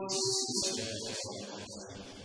This is the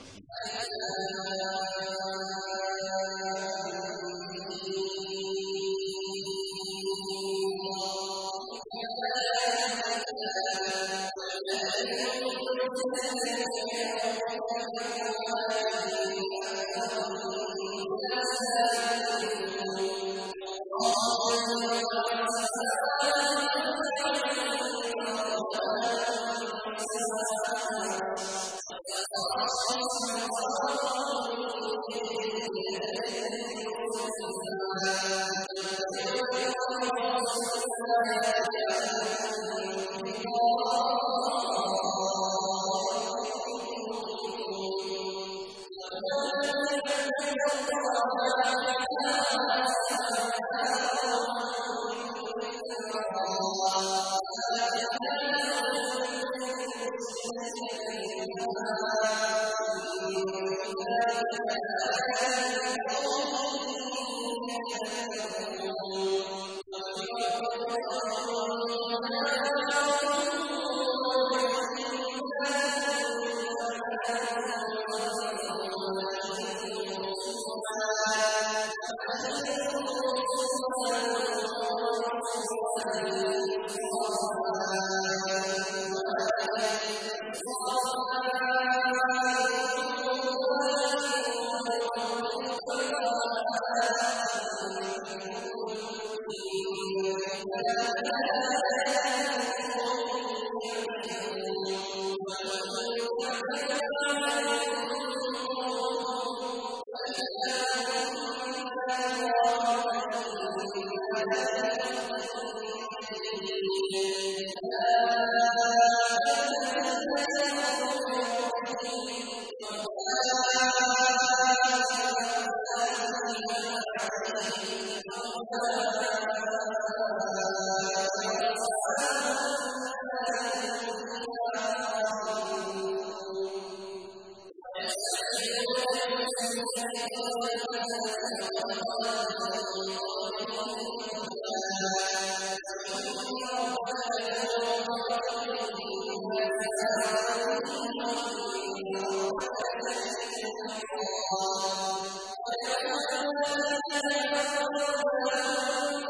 الَّذِينَ كَفَرُوا مَا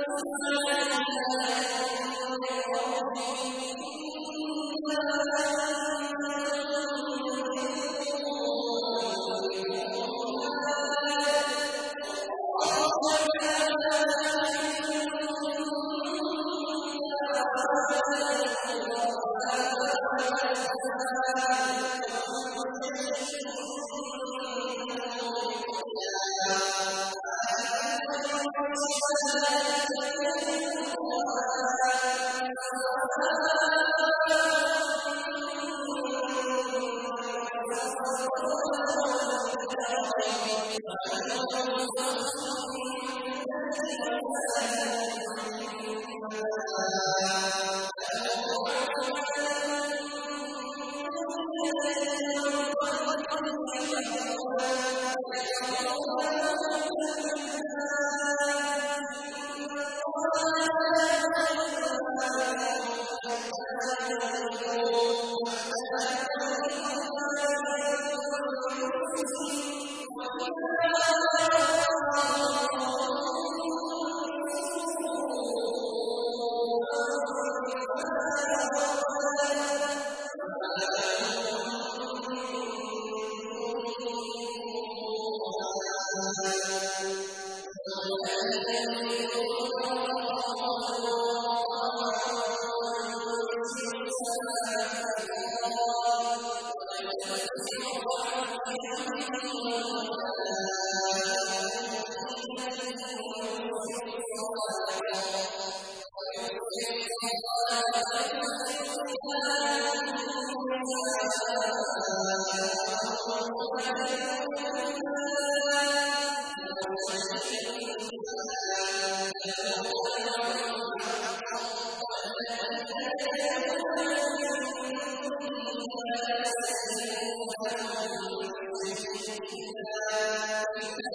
أُنزِلَ عَلَيْنَا مِن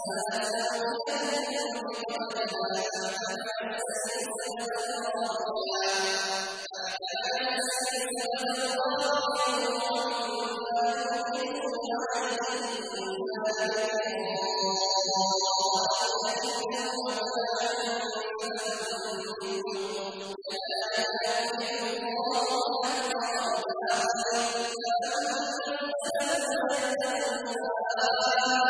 هَٰؤُلَاءِ كَذَبُوا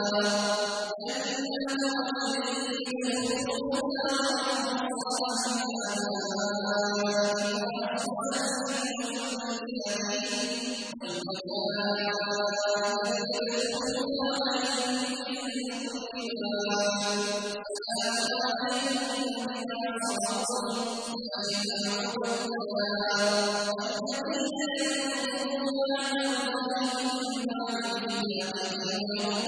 النَّارِ جَهَنَّمُ الَّتِي الَّذِي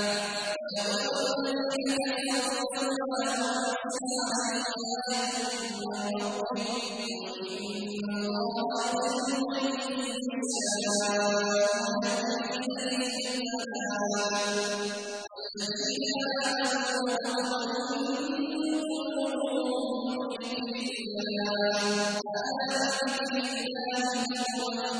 خَلَقَكُمْ الَّذِي أَنزَلَ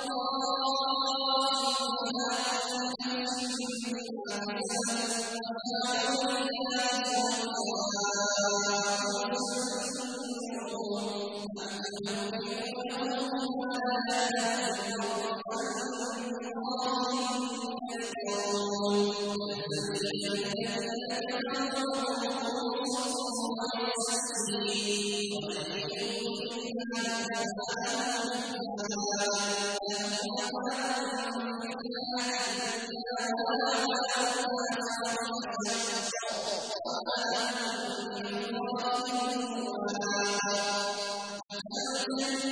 الذين كفروا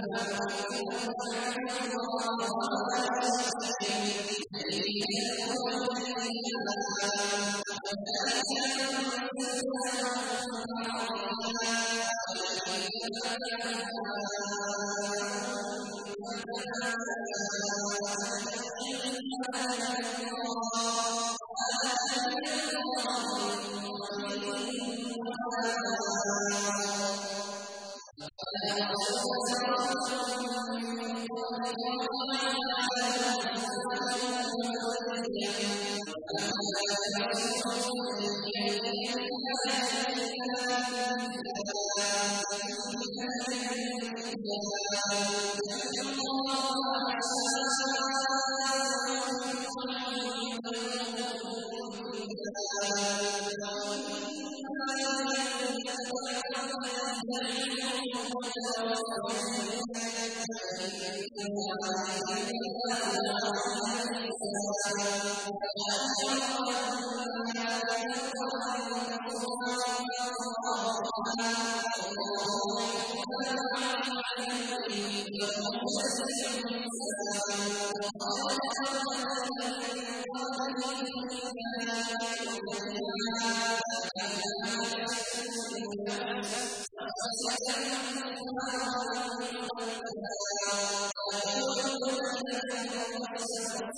وَأُمِرْتُ أَنْ وَجَعَلْنَا لَهُمْ أَزْوَاجًا وَأَنشَأْنَا مِن بَيْنِهِمْ أَزْوَاجًا نِّسَاءً ۚ اللَّهُ عَسَىٰ أَن يُعَذِّبَهُم بِهَا ۗ وَإِنَّا لَنَتَّبِعُ أَهْوَاءَهُمْ وَلَوْ أَعْجَبْتَنَا عَلَيْهِمْ وَلَا ۚ